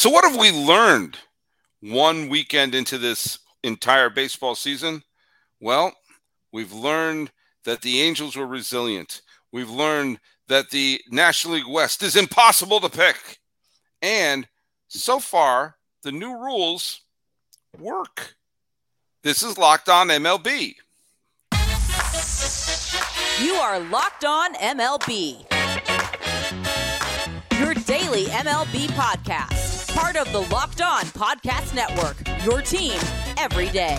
So, what have we learned one weekend into this entire baseball season? Well, we've learned that the Angels were resilient. We've learned that the National League West is impossible to pick. And so far, the new rules work. This is Locked On MLB. You are Locked On MLB. Your daily MLB podcast part of the Locked On Podcast Network. Your team every day.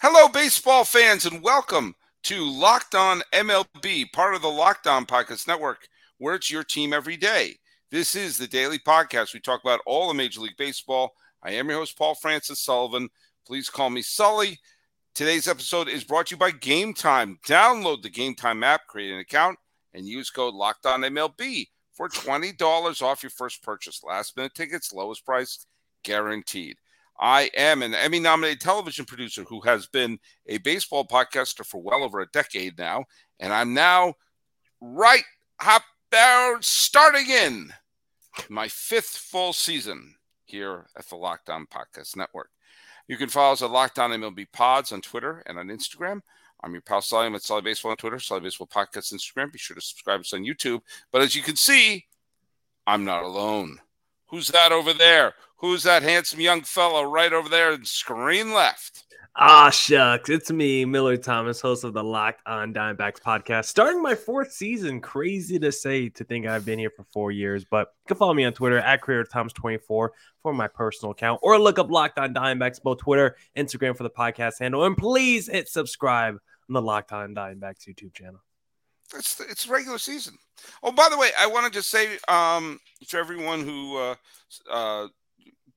Hello, baseball fans, and welcome to Locked On MLB, part of the Locked On Podcast Network, where it's your team every day. This is the daily podcast. We talk about all of Major League Baseball. I am your host, Paul Francis Sullivan. Please call me Sully. Today's episode is brought to you by Game Time. Download the Game Time app, create an account, and use code Locked On MLB for twenty dollars off your first purchase. Last minute tickets, lowest price guaranteed. I am an Emmy nominated television producer who has been a baseball podcaster for well over a decade now. And I'm now right hop down starting in my fifth full season here at the Locked On Podcast Network. You can follow us at Locked On MLB Pods on Twitter and on Instagram. I'm your pal Sully. I'm at Sully Baseball on Twitter, Sully Baseball Podcast Instagram. Be sure to subscribe to us on YouTube. But as you can see, I'm not alone. Who's that over there? Who's that handsome young fellow right over there in screen left? Ah, shucks. It's me, Millard Thomas, host of the Locked on Diamondbacks podcast. Starting my fourth season. Crazy to say to think I've been here for four years, but you can follow me on Twitter at CreatorThomas24 for my personal account or look up Locked on Diamondbacks, both Twitter, Instagram for the podcast handle. And please hit subscribe on the Locked on Diamondbacks YouTube channel. It's, it's regular season. Oh, by the way, I want to just say um, to everyone who uh, uh,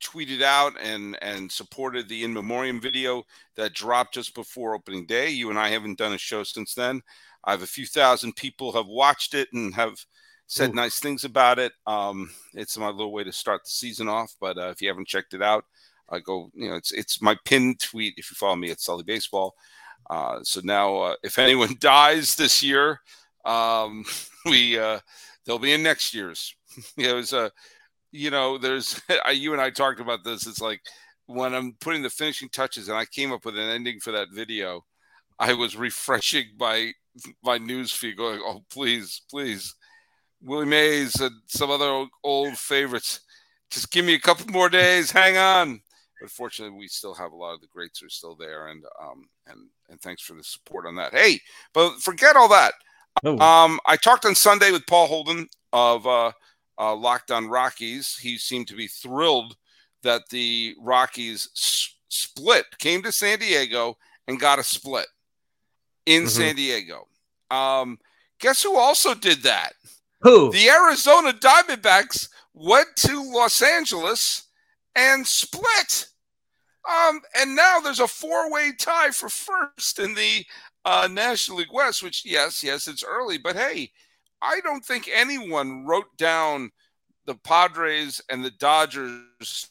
tweeted out and and supported the in memoriam video that dropped just before opening day. You and I haven't done a show since then. I have a few thousand people have watched it and have said Ooh. nice things about it. Um, it's my little way to start the season off. But uh, if you haven't checked it out, I go. You know, it's it's my pinned tweet. If you follow me at Sully Baseball. Uh, so now, uh, if anyone dies this year, um, we uh, they'll be in next year's. it was a you know, there's you and I talked about this. It's like when I'm putting the finishing touches, and I came up with an ending for that video. I was refreshing my my news feed, going, "Oh, please, please, Willie Mays and some other old favorites. Just give me a couple more days. Hang on." But fortunately, we still have a lot of the greats are still there, and um and and thanks for the support on that. Hey, but forget all that. Oh. Um, I talked on Sunday with Paul Holden of uh, uh, Locked on Rockies. He seemed to be thrilled that the Rockies s- split, came to San Diego and got a split in mm-hmm. San Diego. Um, guess who also did that? Who? The Arizona Diamondbacks went to Los Angeles and split. Um, and now there's a four-way tie for first in the uh, National League West. Which, yes, yes, it's early, but hey, I don't think anyone wrote down the Padres and the Dodgers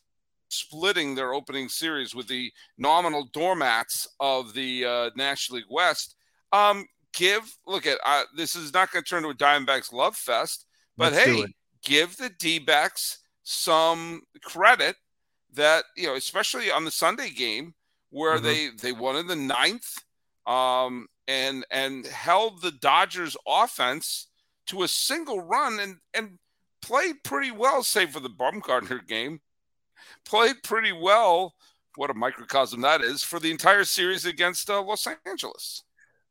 splitting their opening series with the nominal doormats of the uh, National League West. Um, give look at uh, this is not going to turn into a Diamondbacks love fest, but Let's hey, give the D-backs some credit that you know, especially on the Sunday game where mm-hmm. they they won in the ninth um, and and held the Dodgers offense to a single run and and played pretty well, save for the Bumgarner game. Played pretty well. What a microcosm that is for the entire series against uh, Los Angeles.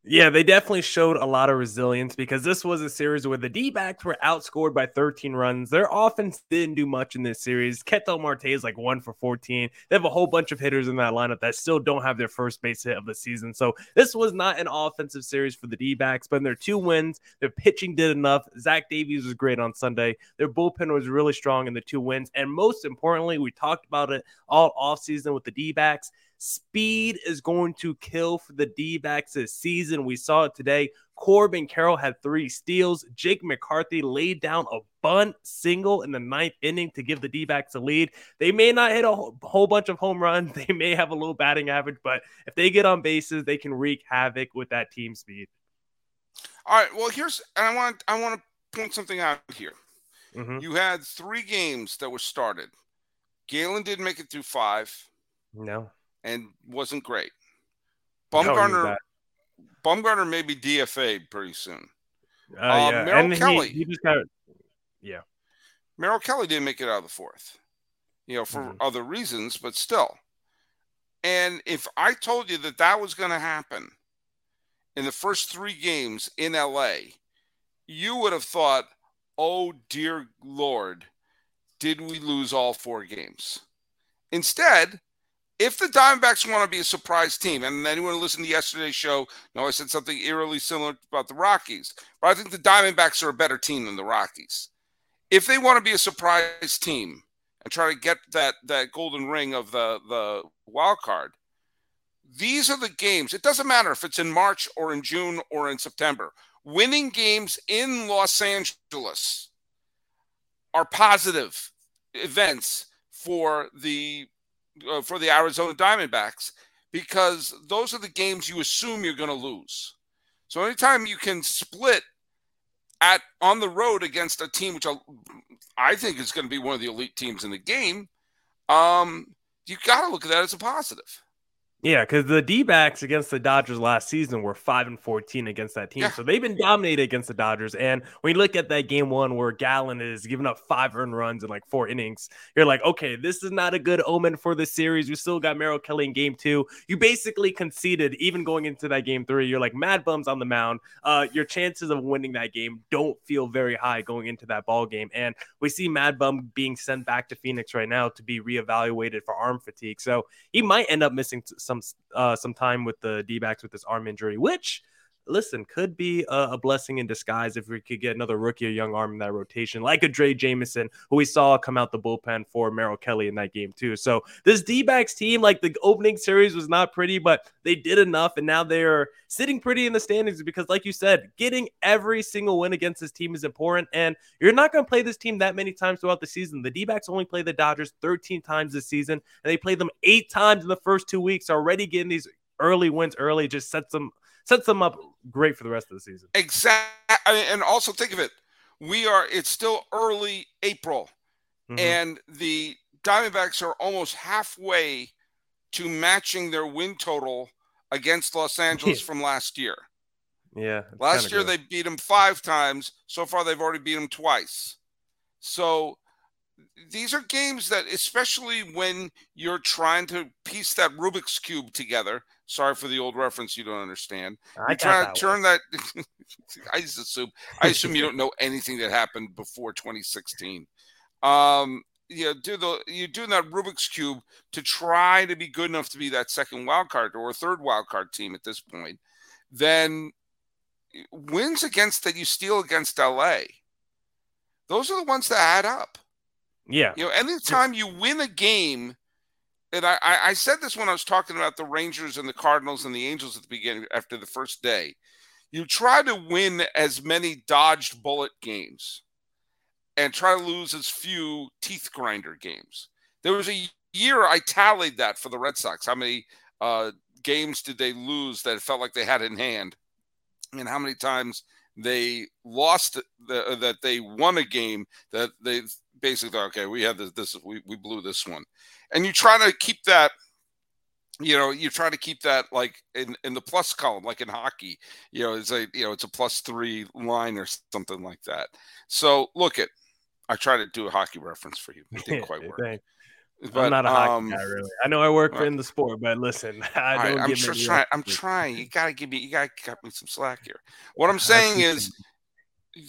Yeah, they definitely showed a lot of resilience because this was a series where the D backs were outscored by 13 runs. Their offense didn't do much in this series. Ketel Marte is like one for 14. They have a whole bunch of hitters in that lineup that still don't have their first base hit of the season. So this was not an offensive series for the D backs, but in their two wins, their pitching did enough. Zach Davies was great on Sunday. Their bullpen was really strong in the two wins. And most importantly, we talked about it all offseason with the D backs. Speed is going to kill for the D backs this season. We saw it today. Corbin Carroll had three steals. Jake McCarthy laid down a bunt single in the ninth inning to give the D backs a lead. They may not hit a whole bunch of home runs, they may have a low batting average, but if they get on bases, they can wreak havoc with that team speed. All right. Well, here's and I want I want to point something out here. Mhm. You had three games that were started. Gallen didn't make it through five No. And wasn't great. Bumgarner. Bumgarner may be DFA'd pretty soon. Uh, Uh, yeah. Merrill and Kelly. He, just got Merrill Kelly didn't make it out of the fourth, you know, for Mhm. other reasons, but still. And if I told you that that was going to happen in the first three games in LA, you would have thought, oh, dear Lord, did we lose all four games? Instead, if the Diamondbacks want to be a surprise team, and anyone who listened to yesterday's show, know I said something eerily similar about the Rockies, but I think the Diamondbacks are a better team than the Rockies if they want to be a surprise team and try to get that that golden ring of the the wild card, these are the games. It doesn't matter if it's in March or in June or in September. Winning games in Los Angeles are positive events for the uh, for the Arizona Diamondbacks because those are the games you assume you're going to lose. So anytime you can split at on the road against a team which I, I think is going to be one of the elite teams in the game, um, you got to look at that as a positive. Yeah, because the D backs against the Dodgers last season were five and fourteen against that team. Yeah. So they've been dominated against the Dodgers. And when you look at that game one where Gallen is giving up five earned runs in like four innings, you're like, okay, this is not a good omen for the series. We still got Merrill Kelly in game two. You basically conceded even going into that game three. You're like mad bums on the mound. Uh, your chances of winning that game don't feel very high going into that ball game. And we see Mad Bum being sent back to Phoenix right now to be reevaluated for arm fatigue. So he might end up missing t- some uh, some time with the D backs with this arm injury, which listen could be a, a blessing in disguise if we could get another rookie or young arm in that rotation, like a Drey Jameson, who we saw come out the bullpen for Merrill Kelly in that game too. So this D backs team, like the opening series was not pretty, but they did enough, and now they're sitting pretty in the standings because, like you said, getting every single win against this team is important. And you're not going to play this team that many times throughout the season. The D backs only play the Dodgers 13 times this season, and they played them eight times in the first two weeks. Already getting these early wins early just sets them sets them up great for the rest of the season. Exactly, and also think of it: we are. It's still early April, Mhm. and the Diamondbacks are almost halfway to matching their win total against Los Angeles from last year. yeah, Last year gross. they beat them five times. So far they've already beat them twice. So these are games that, especially when you're trying to piece that Rubik's cube together. Sorry for the old reference you don't understand. I You're got trying that to turn that. I just assume. I assume you don't know anything that happened before 2016. Um, you know, do the you're doing that Rubik's cube to try to be good enough to be that second wild card or third wild card team at this point. Then wins against that you steal against LA. Those are the ones that add up. Yeah, You know, anytime you win a game, and I, I, said this when I was talking about the Rangers and the Cardinals and the Angels at the beginning after the first day, you try to win as many dodged bullet games and try to lose as few teeth grinder games. There was a year I tallied that for the Red Sox. How many uh, games did they lose that it felt like they had in hand, and how many times they lost the, that they won a game that they basically thought, okay, we had this, this we, we blew this one, and you try to keep that. You know, you try to keep that like in, in the plus column, like in hockey. You know, it's a you know it's a plus three line or something like that. So look at, I try to do a hockey reference for you. It didn't quite work. But, I'm not a hockey um, guy, really. I know I work right. in the sport, but listen, i don't I, am sure trying. I'm trying. You gotta give me. You gotta cut me some slack here. What I'm saying is,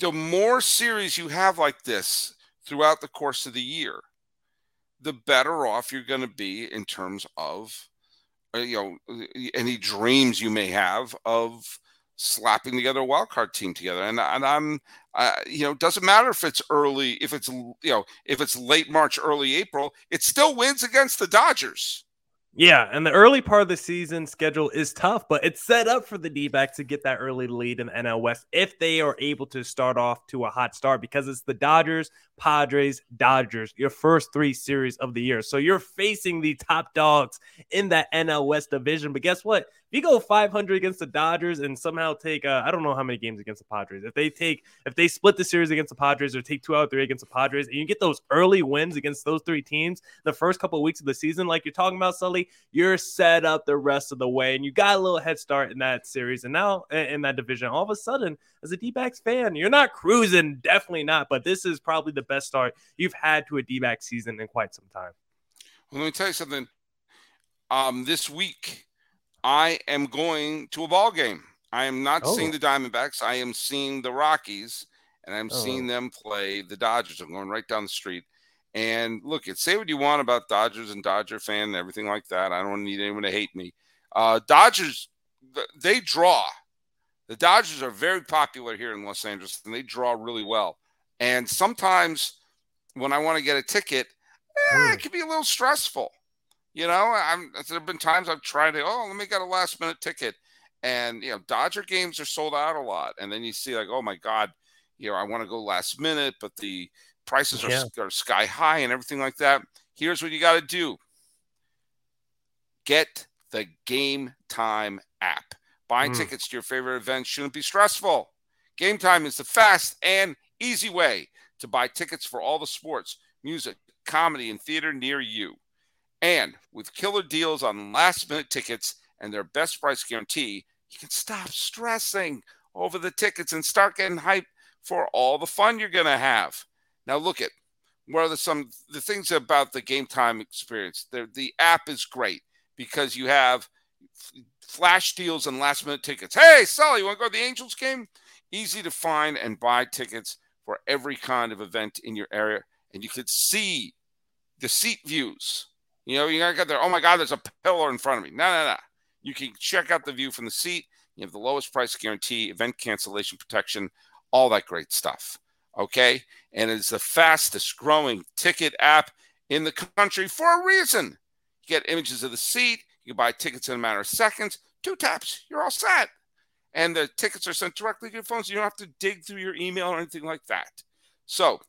the more series you have like this throughout the course of the year, the better off you're going to be in terms of, uh, you know, any dreams you may have of slapping together a wild card team together. And and I'm, uh, you know, doesn't matter if it's early, if it's you know, if it's late March, early April, it still wins against the Dodgers. Yeah, and the early part of the season schedule is tough, but it's set up for the D backs to get that early lead in the NL West if they are able to start off to a hot start because it's the Dodgers, Padres, Dodgers, your first three series of the year. So you're facing the top dogs in that NL West division. But guess what? If you go 500 against the Dodgers and somehow take, uh, I don't know how many games against the Padres, if they take, if they split the series against the Padres or take two out of three against the Padres, and you get those early wins against those three teams the first couple of weeks of the season, like you're talking about, Sully, you're set up the rest of the way, and you got a little head start in that series, and now in that division, all of a sudden, as a D-backs fan, you're not cruising, definitely not, but this is probably the best start you've had to a D-back season in quite some time. Well, let me tell you something. Um, this week I am going to a ball game. I am not oh. seeing the Diamondbacks. I am seeing the Rockies, and I'm oh. seeing them play the Dodgers. I'm going right down the street. And look, it say what you want about Dodgers and Dodger fan and everything like that. I don't need anyone to hate me. Uh, Dodgers, they draw. The Dodgers are very popular here in Los Angeles, and they draw really well. And sometimes when I want to get a ticket, eh, it can be a little stressful. You know, I'm, there have been times I've tried to, oh, let me get a last minute ticket. And, you know, Dodger games are sold out a lot. And then you see, like, oh my God, you know, I want to go last minute, but the prices are, yeah. are sky high and everything like that. Here's what you got to do get the game time app. Buying mm. tickets to your favorite events shouldn't be stressful. Game time is the fast and easy way to buy tickets for all the sports, music, comedy, and theater near you. And with killer deals on last minute tickets and their best price guarantee, you can stop stressing over the tickets and start getting hyped for all the fun you're going to have. Now, look at what are the, some the things about the game time experience. The, the app is great because you have flash deals and last minute tickets. Hey, Sully, you want to go to the Angels game? Easy to find and buy tickets for every kind of event in your area. And you could see the seat views you know, you get there. Oh my God, there's a pillar in front of me. No, no, no. You can check out the view from the seat. You have the lowest price guarantee, event cancellation protection, all that great stuff. Okay. And it's the fastest growing ticket app in the country for a reason. You get images of the seat. You can buy tickets in a matter of seconds. Two taps, you're all set. And the tickets are sent directly to your phone, so you don't have to dig through your email or anything like that. So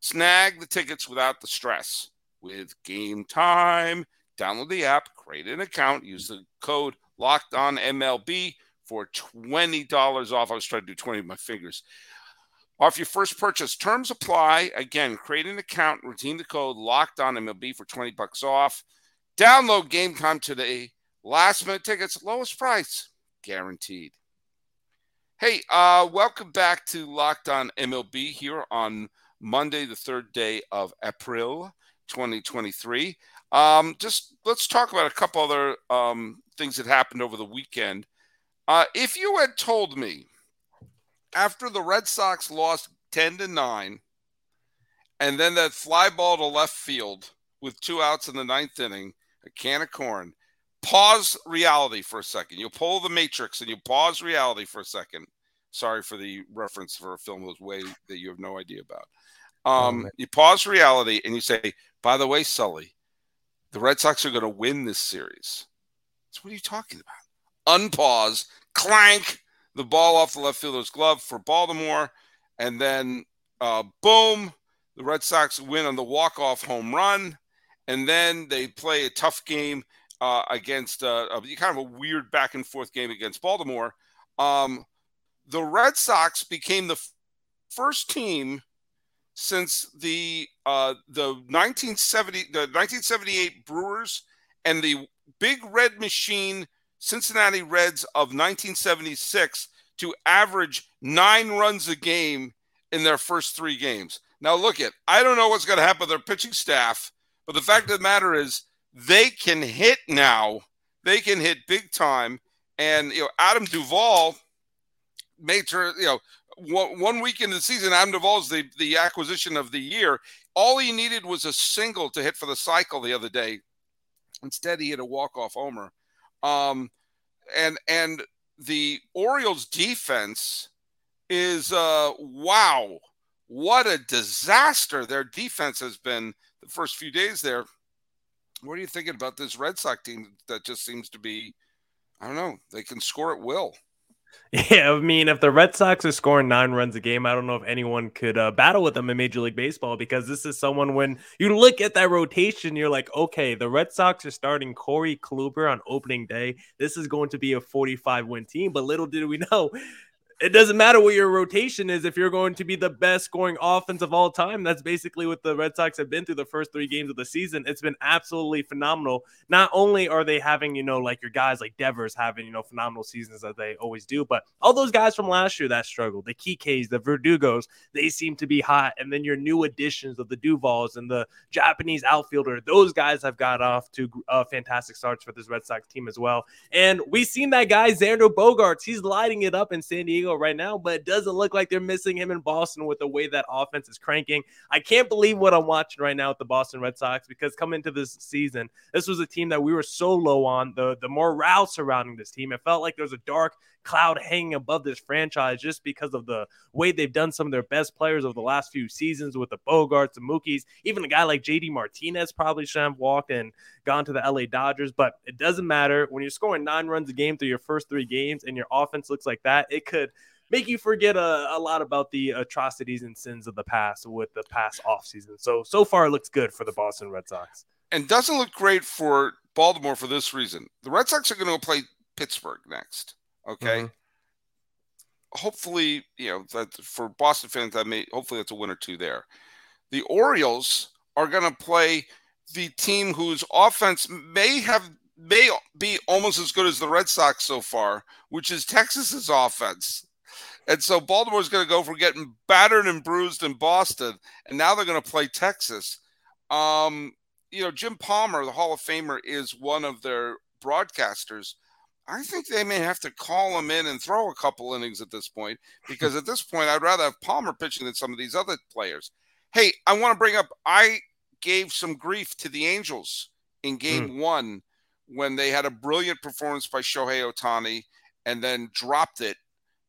snag the tickets without the stress with Game Time. Download the app, create an account, use the code Locked On MLB for twenty dollars off. I was trying to do twenty with my fingers. Off your first purchase. Terms apply. Again, create an account, redeem the code Locked On MLB for twenty bucks off. Download Game Time today. Last minute tickets, lowest price, guaranteed. Hey, uh, welcome back to Locked On MLB here on Monday, the third day of April. 2023. Um, just let's talk about a couple other um, things that happened over the weekend. Uh, if you had told me after the Red Sox lost 10 to 9, and then that fly ball to left field with two outs in the ninth inning, a can of corn, pause reality for a second. You pull the matrix and you pause reality for a second. Sorry for the reference for a film that way that you have no idea about. Um, oh, you pause reality and you say, by the way, Sully, the Red Sox are going to win this series. So what are you talking about? Unpause, clank, the ball off the left fielder's glove for Baltimore, and then uh, boom, the Red Sox win on the walk-off home run, and then they play a tough game uh, against uh, a, kind of a weird back and forth game against Baltimore. Um, the Red Sox became the f- first team since the uh, the 1970 the 1978 Brewers and the Big Red Machine Cincinnati Reds of 1976 to average nine runs a game in their first three games. Now look at I don't know what's going to happen with their pitching staff, but the fact of the matter is they can hit now. They can hit big time. And you know, Adam Duvall made sure you know one, week into the season, Adam Duvall's the, the acquisition of the year. All he needed was a single to hit for the cycle the other day. Instead, he hit a walk-off homer. Um, and and the Orioles defense is uh, wow, what a disaster their defense has been the first few days there. What are you thinking about this Red Sox team that just seems to be, I don't know, they can score at will. Yeah, I mean, if the Red Sox are scoring nine runs a game, I don't know if anyone could uh, battle with them in Major League Baseball because this is someone when you look at that rotation, you're like, okay, the Red Sox are starting Corey Kluber on opening day. This is going to be a 45 win team, but little did we know it doesn't matter what your rotation is if you're going to be the best scoring offense of all time. That's basically what the Red Sox have been through the first three games of the season. It's been absolutely phenomenal. Not only are they having, you know, like your guys like Devers having, you know, phenomenal seasons as they always do, but all those guys from last year that struggled, the Kike's, the Verdugos, they seem to be hot. And then your new additions of the Duvalls and the Japanese outfielder, those guys have got off to uh, fantastic starts for this Red Sox team as well. And we've seen that guy, Xander Bogaerts, he's lighting it up in San Diego right now, but it doesn't look like they're missing him in Boston with the way that offense is cranking. I can't believe what I'm watching right now with the Boston Red Sox because coming into this season, this was a team that we were so low on. The the morale surrounding this team, it felt like there was a dark cloud hanging above this franchise just because of the way they've done some of their best players over the last few seasons with the Bogaerts, the Mookies, even a guy like JD Martinez probably should have walked and gone to the LA Dodgers. But it doesn't matter when you're scoring nine runs a game through your first three games and your offense looks like that. It could make you forget a, a lot about the atrocities and sins of the past with the past offseason. So, so far, it looks good for the Boston Red Sox. And doesn't look great for Baltimore for this reason. The Red Sox are going to play Pittsburgh next. Okay. Mm-hmm. Hopefully, you know, that for Boston fans, that may hopefully that's a win or two there. The Orioles are going to play the team whose offense may have may be almost as good as the Red Sox so far, which is Texas's offense. And so Baltimore's going to go from getting battered and bruised in Boston, and now they're going to play Texas. Um, you know, Jim Palmer, the Hall of Famer, is one of their broadcasters. I think they may have to call him in and throw a couple innings at this point because at this point, I'd rather have Palmer pitching than some of these other players. Hey, I want to bring up, I gave some grief to the Angels in game mm. one when they had a brilliant performance by Shohei Ohtani and then dropped it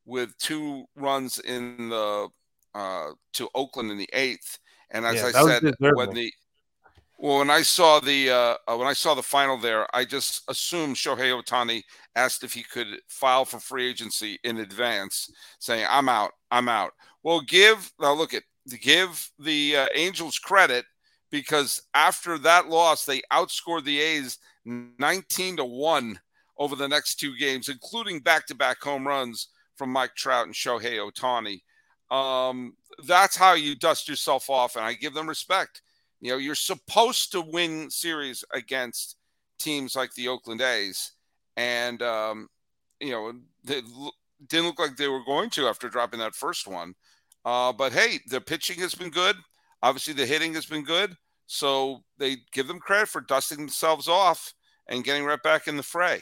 with two runs in the uh, to Oakland in the eighth. And as yeah, I said, when the well, when I saw the uh, uh, when I saw the final there, I just assumed Shohei Ohtani asked if he could file for free agency in advance, saying, "I'm out, I'm out." Well, give now look at give the uh, Angels credit because after that loss, they outscored the A's 19 to one over the next two games, including back-to-back home runs from Mike Trout and Shohei Ohtani. Um, that's how you dust yourself off, and I give them respect. You know, you're supposed to win series against teams like the Oakland A's, and um, you know, they didn't look like they were going to after dropping that first one. Uh, but hey, the pitching has been good. Obviously, the hitting has been good. So they give them credit for dusting themselves off and getting right back in the fray.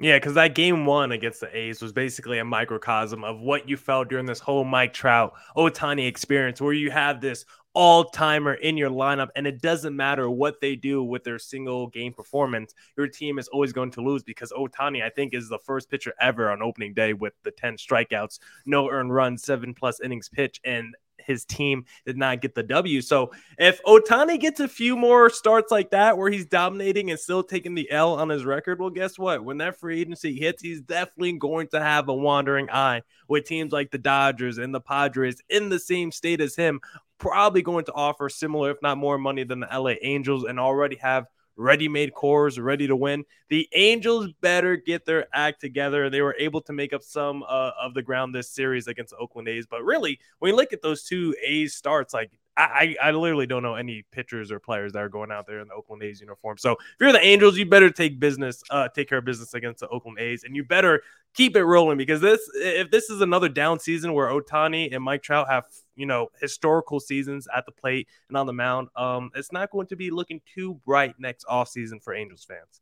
Yeah, because that game one against the A's was basically a microcosm of what you felt during this whole Mike Trout Ohtani experience, where you have this all timer in your lineup, and it doesn't matter what they do with their single game performance, your team is always going to lose because Ohtani, I think, is the first pitcher ever on opening day with the 10 strikeouts, no earned runs, seven plus innings pitch, and his team did not get the W. So if Ohtani gets a few more starts like that where he's dominating and still taking the L on his record, well, guess what? When that free agency hits, he's definitely going to have a wandering eye with teams like the Dodgers and the Padres in the same state as him, probably going to offer similar, if not more money than the LA Angels and already have ready made cores, ready to win. The Angels better get their act together. They were able to make up some uh, of the ground this series against Oakland A's. But really, when you look at those two A's starts, like I, I literally don't know any pitchers or players that are going out there in the Oakland A's uniform. So if you're the Angels, you better take business, uh, take care of business against the Oakland A's, and you better keep it rolling because this, if this is another down season where Ohtani and Mike Trout have, you know, historical seasons at the plate and on the mound, um, it's not going to be looking too bright next off season for Angels fans.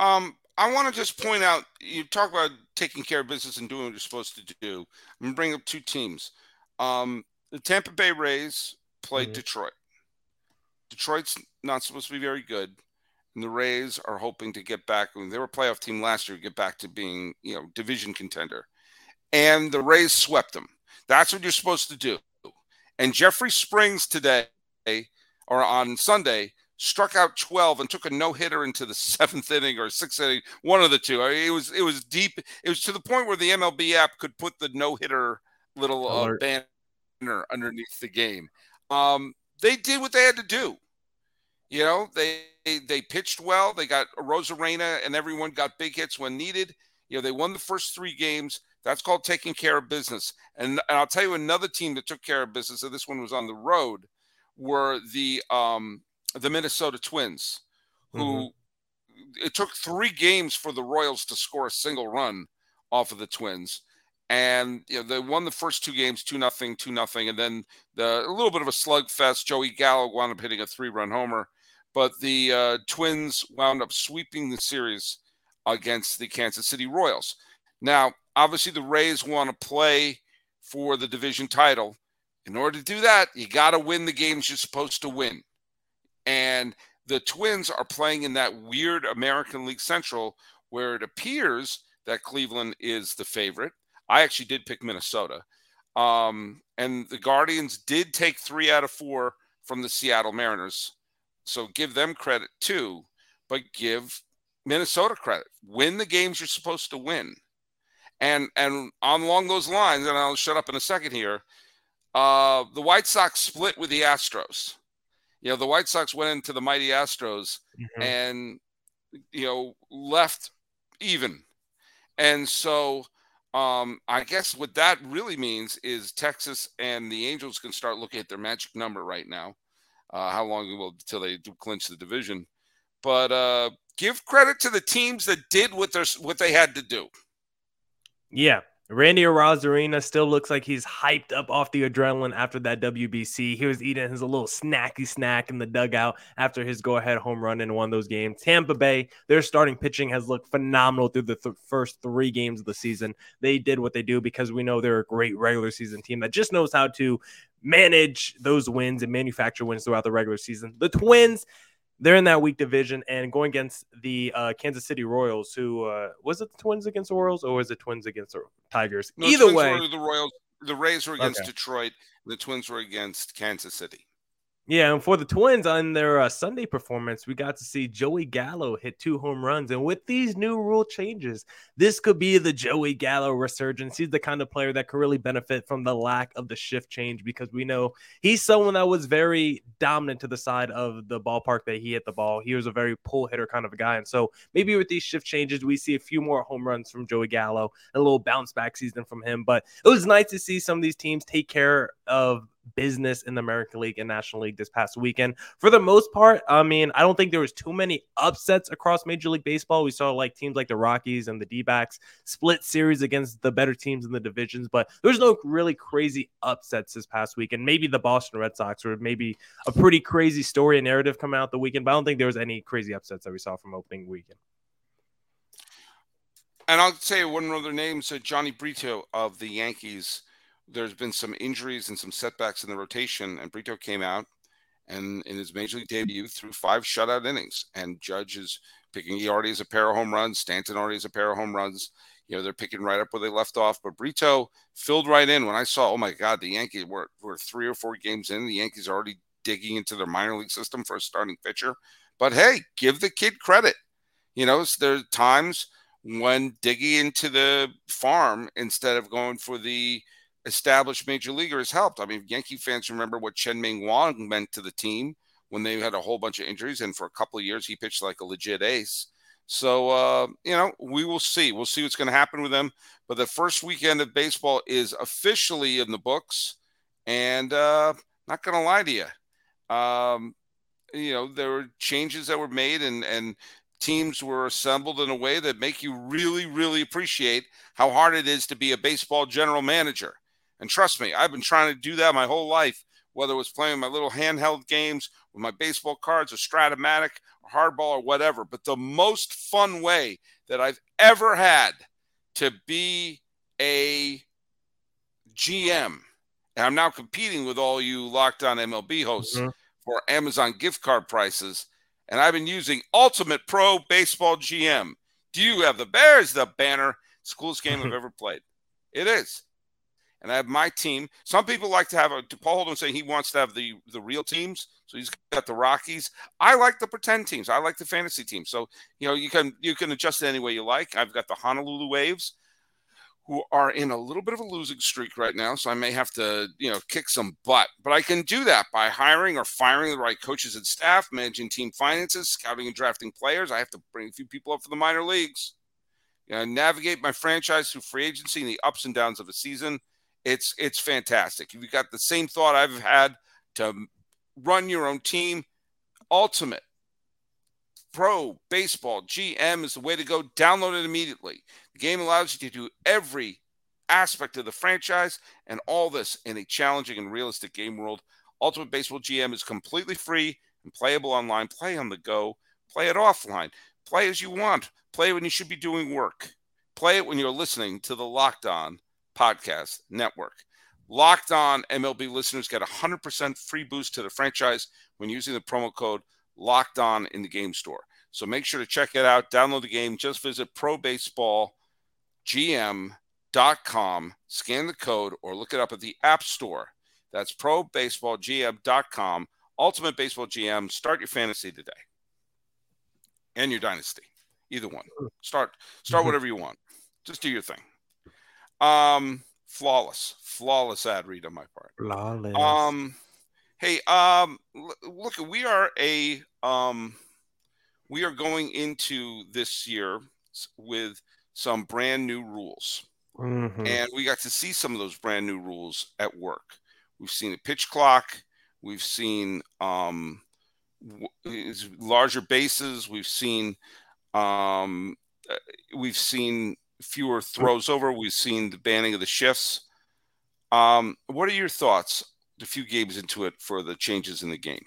Um, I want to just point out you talk about taking care of business and doing what you're supposed to do. I'm gonna bring up two teams. Um, the Tampa Bay Rays played mm-hmm. Detroit. Detroit's not supposed to be very good, and the Rays are hoping to get back. I mean, they were a playoff team last year, get back to being you know division contender, and the Rays swept them. That's what you're supposed to do. And Jeffrey Springs today, or on Sunday, struck out 12 and took a no hitter into the seventh inning or sixth inning, one of the two. I mean, it was it was deep. It was to the point where the MLB app could put the no hitter little uh, underneath the game. Um, they did what they had to do. You know, they they pitched well. They got Arozarena, and everyone got big hits when needed. You know, they won the first three games. That's called taking care of business. And, and I'll tell you another team that took care of business. And this one was on the road. Were the um, the Minnesota Twins, who mm-hmm. it took three games for the Royals to score a single run off of the Twins. And you know, they won the first two games, two nothing, two nothing, and then the a little bit of a slugfest. Joey Gallo wound up hitting a three-run homer, but the uh, Twins wound up sweeping the series against the Kansas City Royals. Now, obviously, the Rays want to play for the division title. In order to do that, you got to win the games you're supposed to win. And the Twins are playing in that weird American League Central where it appears that Cleveland is the favorite. I actually did pick Minnesota. Um, and the Guardians did take three out of four from the Seattle Mariners. So give them credit too, but give Minnesota credit. Win the games you're supposed to win. And and on along those lines, and I'll shut up in a second here. Uh, the White Sox split with the Astros you know, the White Sox went into the mighty Astros mm-hmm. and, you know, left even. And so um, I guess what that really means is Texas and the Angels can start looking at their magic number right now. Uh, how long will until they clinch the division? But uh, give credit to the teams that did what they what they had to do. Yeah, Randy Arozarena still looks like he's hyped up off the adrenaline after that WBC. He was eating his little snacky snack in the dugout after his go-ahead home run one of those games. Tampa Bay, their starting pitching has looked phenomenal through the th- first three games of the season. They did what they do because we know they're a great regular season team that just knows how to manage those wins and manufacture wins throughout the regular season. The Twins, they're in that weak division and going against the uh, Kansas City Royals, who uh, was it the Twins against the Royals or was it Twins against the Tigers? No, Either way, the Royals, the Rays were against okay. Detroit, the Twins were against Kansas City. Yeah, and for the Twins on their uh, Sunday performance, we got to see Joey Gallo hit two home runs. And with these new rule changes, this could be the Joey Gallo resurgence. He's the kind of player that could really benefit from the lack of the shift change because we know he's someone that was very dominant to the side of the ballpark that he hit the ball. He was a very pull hitter kind of a guy. And so maybe with these shift changes, we see a few more home runs from Joey Gallo, and a little bounce back season from him. But it was nice to see some of these teams take care of business in the American League and National League this past weekend. For the most part, I mean, I don't think there was too many upsets across Major League Baseball. We saw like teams like the Rockies and the D-backs split series against the better teams in the divisions, but there's no really crazy upsets this past week. And maybe the Boston Red Sox were maybe a pretty crazy story and narrative coming out the weekend, but I don't think there was any crazy upsets that we saw from opening weekend. And I'll say one other name, so Jhony Brito of the Yankees there's been some injuries and some setbacks in the rotation, and Brito came out and in his major league debut threw five shutout innings. And Judge is picking. He already has a pair of home runs. Stanton already has a pair of home runs. You know they're picking right up where they left off. But Brito filled right in when I saw. Oh my God, the Yankees were were three or four games in. The Yankees are already digging into their minor league system for a starting pitcher. But hey, give the kid credit. You know, there are times when digging into the farm instead of going for the established major leaguer has helped. I mean, Yankee fans remember what Chien-Ming Wang meant to the team when they had a whole bunch of injuries, and for a couple of years he pitched like a legit ace. So uh, you know, we will see. We'll see what's going to happen with them. But the first weekend of baseball is officially in the books, and uh, not going to lie to you, um, you know, there were changes that were made, and and teams were assembled in a way that make you really, really appreciate how hard it is to be a baseball general manager. And trust me, I've been trying to do that my whole life, whether it was playing my little handheld games with my baseball cards or Strat-O-Matic or hardball or whatever. But the most fun way that I've ever had to be a GM, and I'm now competing with all you locked on MLB hosts mm-hmm. for Amazon gift card prices. And I've been using Ultimate Pro Baseball GM. Do you have the Bears? The banner. It's the coolest game I've ever played. It is and I have my team. Some people like to have a Paul Holden saying he wants to have the the real teams. So he's got the Rockies. I like the pretend teams. I like the fantasy teams. So you know you can you can adjust it any way you like. I've got the Honolulu Waves, who are in a little bit of a losing streak right now. So I may have to you know kick some butt, but I can do that by hiring or firing the right coaches and staff, managing team finances, scouting and drafting players. I have to bring a few people up for the minor leagues. You know, navigate my franchise through free agency and the ups and downs of a season it's it's fantastic. If You've got the same thought I've had to run your own team. Ultimate Pro Baseball GM is the way to go. Download it immediately. The game allows you to do every aspect of the franchise and all this in a challenging and realistic game world. Ultimate Baseball GM is completely free and playable online. Play on the go, play it offline, play as you want, play when you should be doing work, play it when you're listening to the Locked On Podcast Network. Locked on MLB listeners get a 100% free boost to the franchise when using the promo code Locked On in the game store. So make sure to check it out. Download the game. Just visit probaseballgm.com, scan the code, or look it up at the App Store. That's probaseballgm.com. Ultimate Baseball GM. Start your fantasy today and your dynasty. Either one. Start start mm-hmm. whatever you want. Just do your thing. Um, flawless, flawless ad read on my part. Flawless. Um, hey, um, look, we are a um, we are going into this year with some brand new rules, mm-hmm. and we got to see some of those brand new rules at work. We've seen a pitch clock. We've seen um, larger bases. We've seen um, uh, we've seen fewer throws over. We've seen the banning of the shifts. Um, what are your thoughts, a few games into it, for the changes in the game?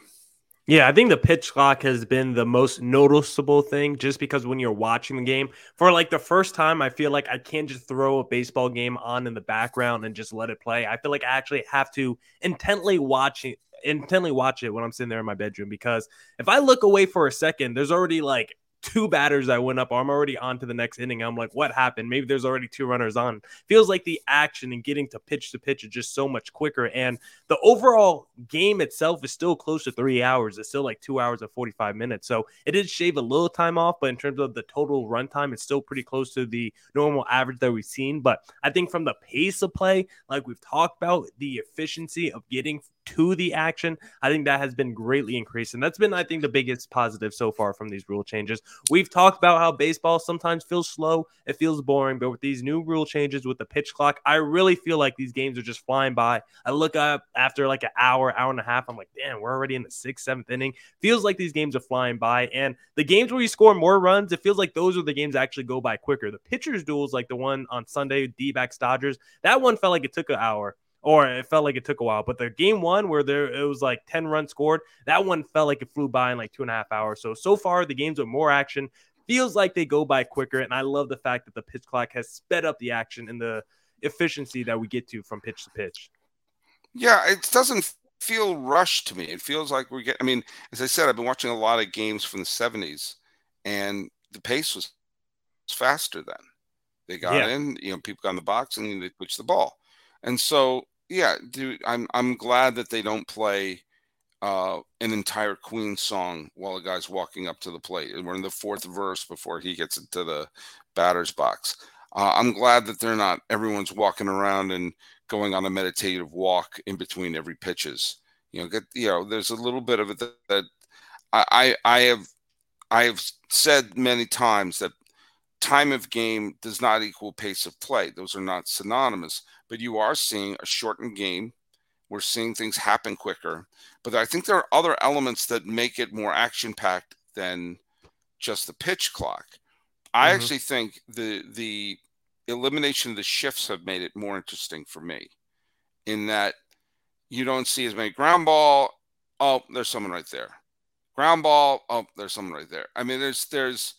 Yeah, I think the pitch clock has been the most noticeable thing just because when you're watching the game, for like the first time, I feel like I can't just throw a baseball game on in the background and just let it play. I feel like I actually have to intently watch it, intently watch it when I'm sitting there in my bedroom because if I look away for a second, there's already like two batters that went up. I'm already on to the next inning. I'm like, what happened? Maybe there's already two runners on. Feels like the action and getting to pitch to pitch is just so much quicker. And the overall game itself is still close to three hours. It's still like two hours and 45 minutes. So it did shave a little time off, but in terms of the total runtime, it's still pretty close to the normal average that we've seen. But I think from the pace of play, like we've talked about, the efficiency of getting to the action, I think that has been greatly increased. And that's been, I think, the biggest positive so far from these rule changes. We've talked about how baseball sometimes feels slow, it feels boring, but with these new rule changes with the pitch clock, I really feel like these games are just flying by. I look up after like an hour, hour and a half, I'm like, damn, we're already in the sixth, seventh inning. Feels like these games are flying by. And the games where you score more runs, it feels like those are the games that actually go by quicker. The pitchers' duels, like the one on Sunday, D backs Dodgers, that one felt like it took an hour or it felt like it took a while. But the game one where there it was like 10 runs scored, that one felt like it flew by in like two and a half hours. So so far the games with more action feels like they go by quicker. And I love the fact that the pitch clock has sped up the action and the efficiency that we get to from pitch to pitch. Yeah, it doesn't feel rushed to me. It feels like we're getting I mean, as I said, I've been watching a lot of games from the 70s and the pace was faster then. They got yeah. in, you know, people got in the box and they pitched the ball. And so yeah, dude, I'm I'm glad that they don't play uh, an entire Queen song while a guy's walking up to the plate. We're in the fourth verse before he gets into the batter's box. Uh, I'm glad that they're not. Everyone's walking around and going on a meditative walk in between every pitches. You know, get you know. There's a little bit of it that, that I I have I have said many times that time of game does not equal pace of play. Those are not synonymous but you are seeing a shortened game. We're seeing things happen quicker. But I think there are other elements that make it more action packed than just the pitch clock. I mm-hmm. actually think the the elimination of the shifts have made it more interesting for me in that you don't see as many ground ball. Oh, there's someone right there. Ground ball. Oh, there's someone right there. I mean, there's there's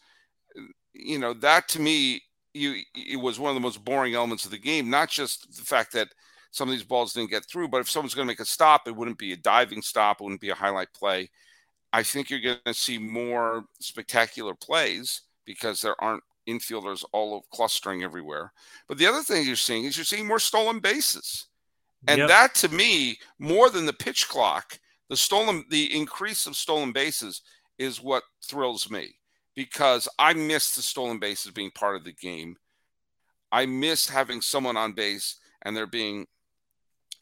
you know that to me you it was one of the most boring elements of the game. Not just the fact that some of these balls didn't get through, but if someone's going to make a stop, it wouldn't be a diving stop. It wouldn't be a highlight play. I think you're going to see more spectacular plays because there aren't infielders all of clustering everywhere. But the other thing you're seeing is you're seeing more stolen bases. And yep. that to me, more than the pitch clock, the stolen the increase of stolen bases is what thrills me because I miss the stolen bases being part of the game. I miss having someone on base and there being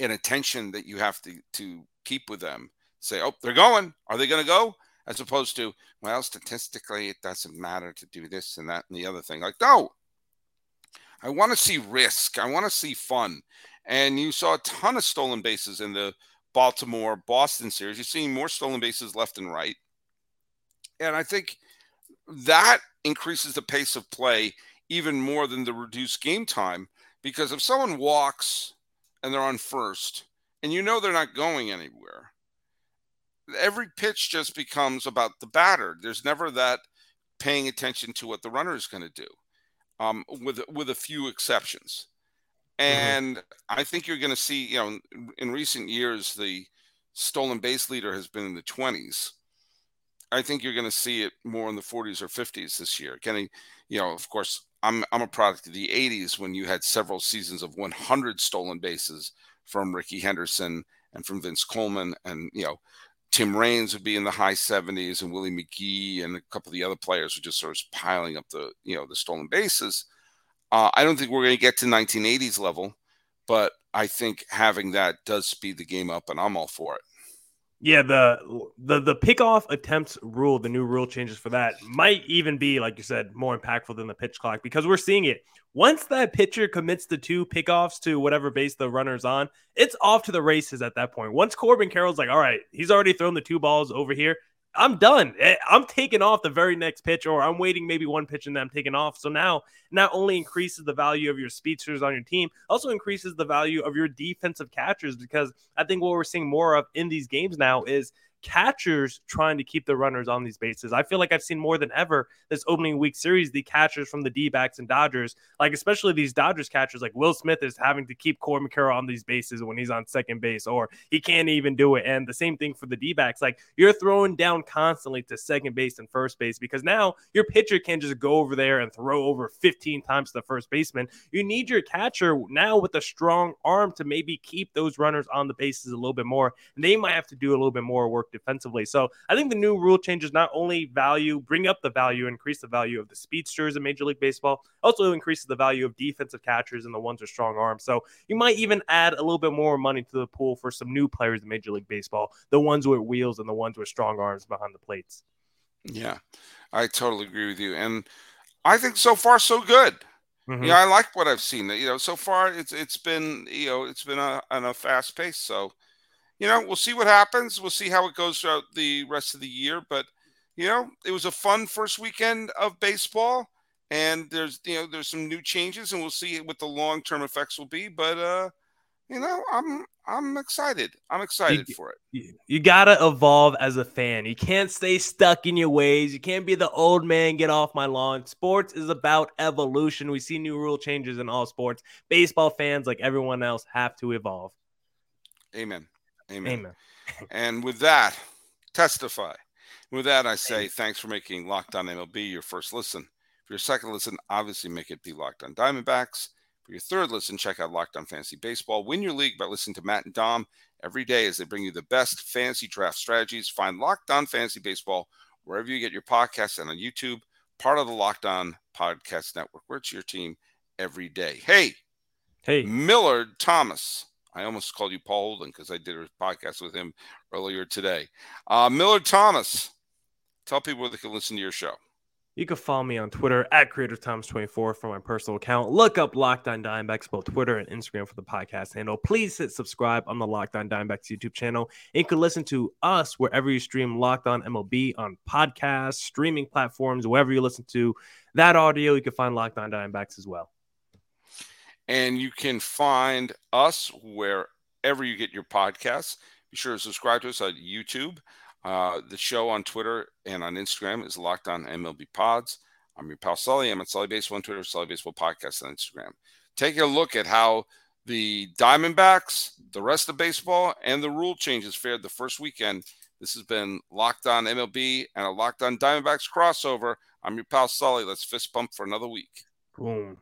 an attention that you have to to keep with them. Say, oh, they're going. Are they going to go? As opposed to, well, statistically, it doesn't matter to do this and that and the other thing. Like, no, I want to see risk. I want to see fun. And you saw a ton of stolen bases in the Baltimore Boston series. You're seeing more stolen bases left and right. And I think that increases the pace of play even more than the reduced game time because if someone walks and they're on first and you know they're not going anywhere, every pitch just becomes about the batter. There's never that paying attention to what the runner is going to do, um, with with a few exceptions. Mm-hmm. And mm-hmm. I think you're going to see, you know, in recent years, the stolen base leader has been in the 20s. I think you're going to see it more in the 40s or 50s this year. Kenny, you know, of course, I'm I'm a product of the 80s when you had several seasons of 100 stolen bases from Rickey Henderson and from Vince Coleman, and you know, Tim Raines would be in the high 70s, and Willie McGee and a couple of the other players were just sort of piling up the you know the stolen bases. Uh, I don't think we're going to get to 1980s level, but I think having that does speed the game up, and I'm all for it. Yeah, the the the pickoff attempts rule, the new rule changes for that might even be, like you said, more impactful than the pitch clock because we're seeing it. Once that pitcher commits the two pickoffs to whatever base the runner's on, it's off to the races at that point. Once Corbin Carroll's like, all right, he's already thrown the two balls over here. I'm done. Eh, I'm taking off the very next pitch, or I'm waiting maybe one pitch and then I'm taking off. So now, not only increases the value of your speedsters on your team, also increases the value of your defensive catchers because I think what we're seeing more of in these games now is catchers trying to keep the runners on these bases. I feel like I've seen more than ever this opening week series, the catchers from the D backs and Dodgers, like especially these Dodgers catchers, like Will Smith is having to keep Corbin Carroll on these bases when he's on second base, or he can't even do it. And the same thing for the D backs. Like you're throwing down constantly to second base and first base because now your pitcher can just go over there and throw over 15 times to the first baseman. You need your catcher now with a strong arm to maybe keep those runners on the bases a little bit more. They might have to do a little bit more work defensively. So I think the new rule changes not only value, bring up the value, increase the value of the speedsters in Major League Baseball, also increases the value of defensive catchers and the ones with strong arms. So you might even add a little bit more money to the pool for some new players in Major League Baseball, the ones with wheels and the ones with strong arms behind the plates. Yeah, I totally agree with you. And I think so far so good. Mm-hmm. Yeah, I like what I've seen. You know, so far it's it's been you know it's been a, on a fast pace. So you know, we'll see what happens. We'll see how it goes throughout the rest of the year. But you know, it was a fun first weekend of baseball, and there's you know there's some new changes, and we'll see what the long term effects will be. But uh, you know, I'm I'm excited. I'm excited you, for it. You, you gotta evolve as a fan. You can't stay stuck in your ways. You can't be the old man. Get off my lawn. Sports is about evolution. We see new rule changes in all sports. Baseball fans, like everyone else, have to evolve. Amen. Amen. Amen. and with that, testify. With that, I say Amen. thanks for making Locked On MLB your first listen. For your second listen, obviously make it the Locked On Diamondbacks. For your third listen, check out Locked On Fantasy Baseball. Win your league by listening to Matt and Dom every day as they bring you the best fantasy draft strategies. Find Locked On Fantasy Baseball wherever you get your podcasts and on YouTube, part of the Locked On Podcast Network, where it's your team every day. Hey, hey, Millard Thomas I almost called you Paul Holden because I did a podcast with him earlier today. Uh, Millard Thomas, tell people where they can listen to your show. You can follow me on Twitter at Creator Thomas 24 for my personal account. Look up Locked On Diamondbacks, both Twitter and Instagram for the podcast handle. Please hit subscribe on the Locked On Diamondbacks YouTube channel. And you can listen to us wherever you stream Locked On MLB on podcasts, streaming platforms, wherever you listen to that audio. You can find Locked On Diamondbacks as well. And you can find us wherever you get your podcasts. Be sure to subscribe to us on YouTube. Uh, the show on Twitter and on Instagram is Locked On MLB Pods. I'm your pal Sully. I'm at Sully Baseball on Twitter, Sully Baseball Podcast on Instagram. Take a look at how the Diamondbacks, the rest of baseball, and the rule changes fared the first weekend This has been Locked On MLB and a Locked On Diamondbacks crossover. I'm your pal Sully. Let's fist bump for another week. Boom.